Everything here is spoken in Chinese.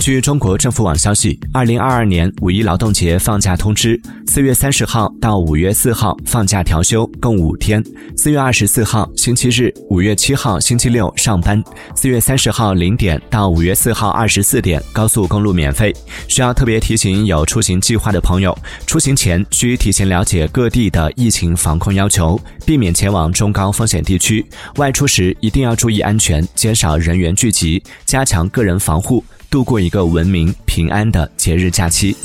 据中国政府网消息，二零二二年五一劳动节放假通知，四月三十号到五月四号放假调休，共五天。四月二十四号星期日，五月七号星期六上班。四月三十号零点到五月四号二十四点，高速公路免费。需要特别提醒有出行计划的朋友，出行前需提前了解各地的疫情防控要求，避免前往中高风险地区。外出时一定要注意安全，减少人员聚集，加强个人防护，度过一个文明平安的节日假期。